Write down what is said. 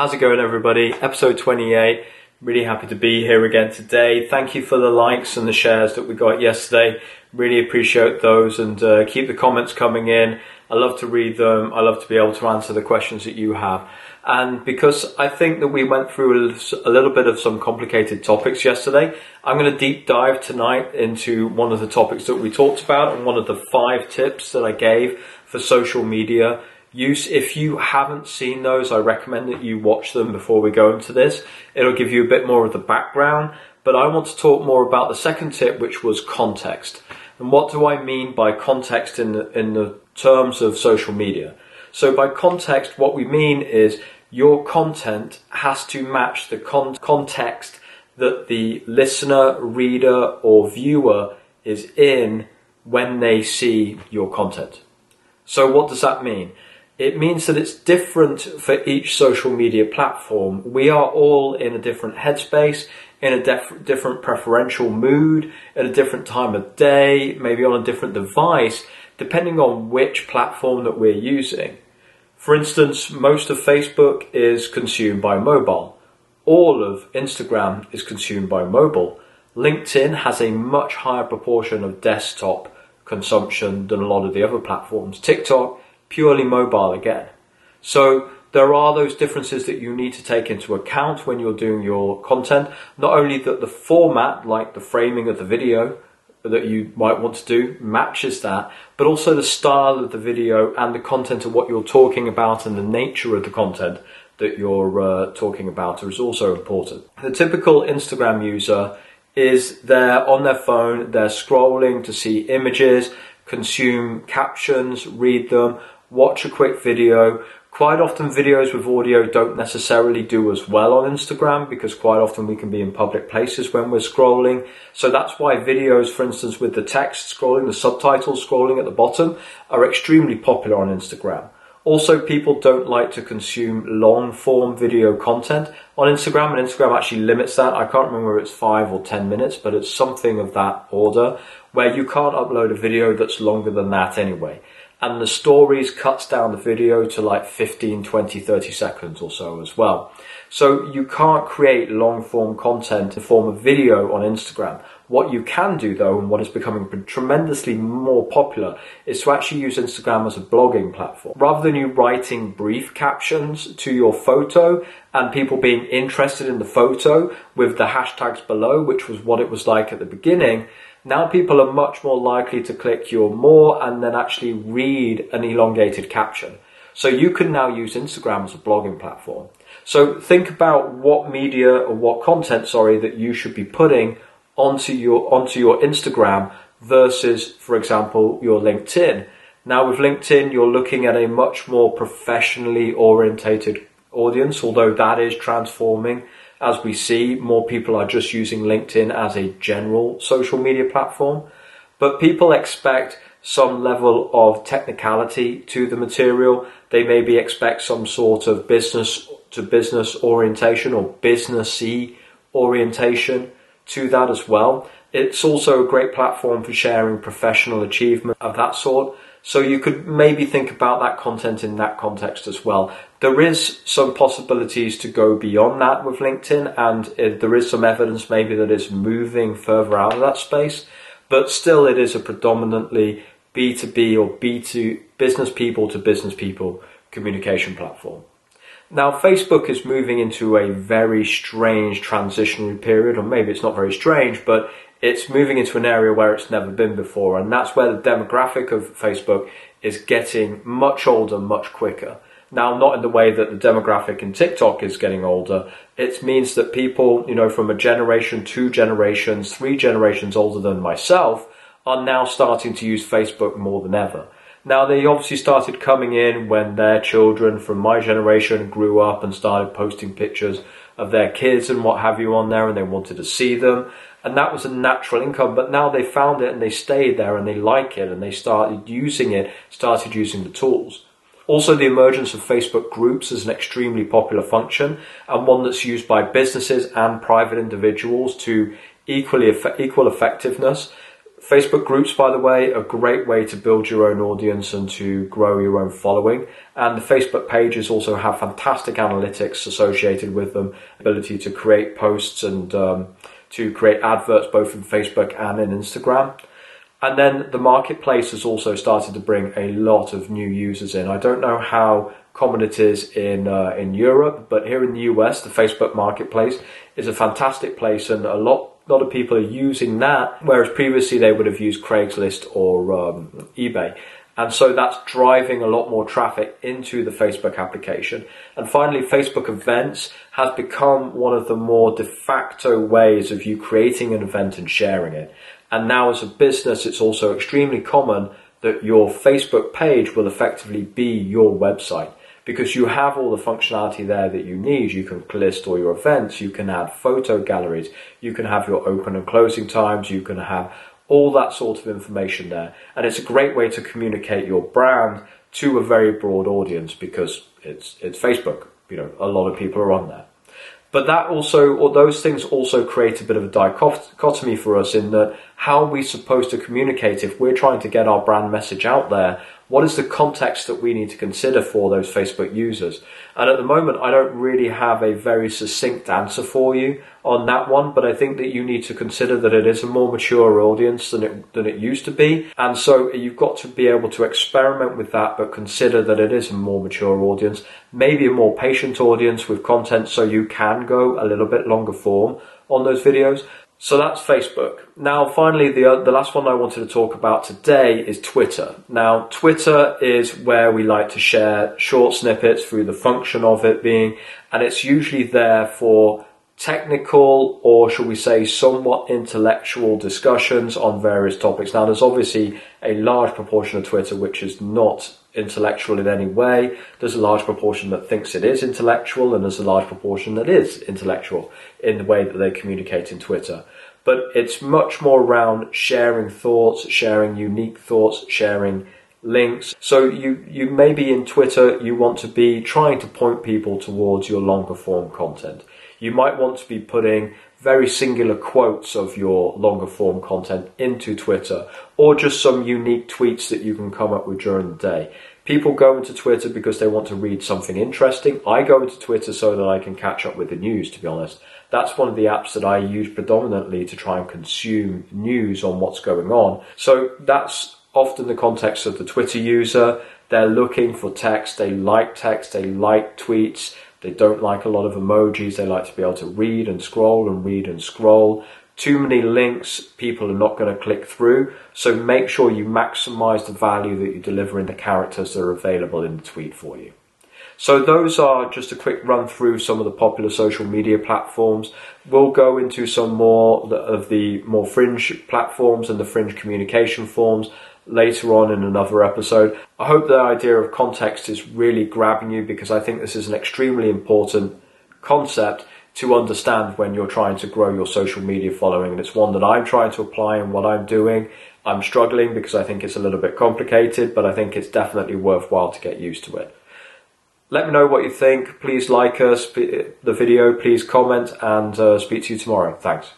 How's it going, everybody? Episode 28. Really happy to be here again today. Thank you for the likes and the shares that we got yesterday. Really appreciate those and uh, keep the comments coming in. I love to read them. I love to be able to answer the questions that you have. And because I think that we went through a little bit of some complicated topics yesterday, I'm going to deep dive tonight into one of the topics that we talked about and one of the five tips that I gave for social media use. If you haven't seen those, I recommend that you watch them before we go into this. It'll give you a bit more of the background, but I want to talk more about the second tip, which was context. And what do I mean by context in the, in the terms of social media? So by context, what we mean is your content has to match the con- context that the listener, reader, or viewer is in when they see your content. So what does that mean? It means that it's different for each social media platform. We are all in a different headspace, in a def- different preferential mood, at a different time of day, maybe on a different device, depending on which platform that we're using. For instance, most of Facebook is consumed by mobile. All of Instagram is consumed by mobile. LinkedIn has a much higher proportion of desktop consumption than a lot of the other platforms. TikTok purely mobile again. So there are those differences that you need to take into account when you're doing your content. Not only that the format, like the framing of the video that you might want to do, matches that, but also the style of the video and the content of what you're talking about and the nature of the content that you're uh, talking about is also important. The typical Instagram user is there on their phone, they're scrolling to see images, consume captions, read them, watch a quick video. Quite often videos with audio don't necessarily do as well on Instagram because quite often we can be in public places when we're scrolling. So that's why videos, for instance, with the text scrolling, the subtitles scrolling at the bottom are extremely popular on Instagram. Also, people don't like to consume long form video content on Instagram, and Instagram actually limits that. I can't remember it's five or ten minutes, but it's something of that order where you can't upload a video that's longer than that anyway and the stories cuts down the video to like 15, 20, 30 seconds or so as well. So you can't create long form content in form of video on Instagram. What you can do though, and what is becoming tremendously more popular, is to actually use Instagram as a blogging platform. Rather than you writing brief captions to your photo and people being interested in the photo with the hashtags below, which was what it was like at the beginning, now people are much more likely to click your more and then actually read an elongated caption. So you can now use Instagram as a blogging platform. So think about what media or what content, sorry, that you should be putting onto your onto your Instagram versus, for example, your LinkedIn. Now with LinkedIn, you're looking at a much more professionally orientated audience, although that is transforming as we see, more people are just using LinkedIn as a general social media platform. But people expect some level of technicality to the material. They maybe expect some sort of business to business orientation or businessy orientation to that as well. It's also a great platform for sharing professional achievement of that sort. So you could maybe think about that content in that context as well. There is some possibilities to go beyond that with LinkedIn, and there is some evidence maybe that it's moving further out of that space, but still it is a predominantly B2B or B2 business people to business people communication platform. Now, Facebook is moving into a very strange transitionary period, or maybe it's not very strange, but it's moving into an area where it's never been before. And that's where the demographic of Facebook is getting much older, much quicker. Now, not in the way that the demographic in TikTok is getting older. It means that people, you know, from a generation, two generations, three generations older than myself are now starting to use Facebook more than ever. Now, they obviously started coming in when their children from my generation grew up and started posting pictures of their kids and what have you on there and they wanted to see them and that was a natural income. But now they found it and they stayed there and they like it and they started using it, started using the tools. Also, the emergence of Facebook groups is an extremely popular function and one that's used by businesses and private individuals to equally equal effectiveness. Facebook groups, by the way, a great way to build your own audience and to grow your own following. And the Facebook pages also have fantastic analytics associated with them, ability to create posts and um, to create adverts both in Facebook and in Instagram. And then the marketplace has also started to bring a lot of new users in. I don't know how common it is in uh, in Europe, but here in the US, the Facebook Marketplace is a fantastic place, and a lot lot of people are using that, whereas previously they would have used Craigslist or um, eBay. And so that's driving a lot more traffic into the Facebook application. And finally, Facebook events has become one of the more de facto ways of you creating an event and sharing it. And now as a business, it's also extremely common that your Facebook page will effectively be your website because you have all the functionality there that you need. You can list all your events, you can add photo galleries, you can have your open and closing times, you can have all that sort of information there. And it's a great way to communicate your brand to a very broad audience because it's it's Facebook. You know, a lot of people are on there. But that also, or those things also create a bit of a dichotomy for us in that how are we supposed to communicate if we're trying to get our brand message out there what is the context that we need to consider for those Facebook users? And at the moment, I don't really have a very succinct answer for you on that one, but I think that you need to consider that it is a more mature audience than it, than it used to be. And so you've got to be able to experiment with that, but consider that it is a more mature audience, maybe a more patient audience with content so you can go a little bit longer form on those videos. So that's Facebook. Now, finally, the, uh, the last one I wanted to talk about today is Twitter. Now, Twitter is where we like to share short snippets through the function of it being, and it's usually there for technical or shall we say somewhat intellectual discussions on various topics. Now, there's obviously a large proportion of Twitter which is not intellectual in any way. There's a large proportion that thinks it is intellectual, and there's a large proportion that is intellectual in the way that they communicate in Twitter. But it's much more around sharing thoughts, sharing unique thoughts, sharing links. So you, you maybe in Twitter, you want to be trying to point people towards your longer form content. You might want to be putting very singular quotes of your longer form content into Twitter or just some unique tweets that you can come up with during the day. People go into Twitter because they want to read something interesting. I go into Twitter so that I can catch up with the news, to be honest. That's one of the apps that I use predominantly to try and consume news on what's going on. So that's often the context of the Twitter user. They're looking for text, they like text, they like tweets, they don't like a lot of emojis. They like to be able to read and scroll and read and scroll. Too many links, people are not going to click through. So make sure you maximize the value that you deliver in the characters that are available in the tweet for you. So those are just a quick run through some of the popular social media platforms. We'll go into some more of the more fringe platforms and the fringe communication forms later on in another episode. I hope the idea of context is really grabbing you because I think this is an extremely important concept to understand when you're trying to grow your social media following. And it's one that I'm trying to apply in what I'm doing. I'm struggling because I think it's a little bit complicated, but I think it's definitely worthwhile to get used to it. Let me know what you think. Please like us, the video, please comment, and uh, speak to you tomorrow. Thanks.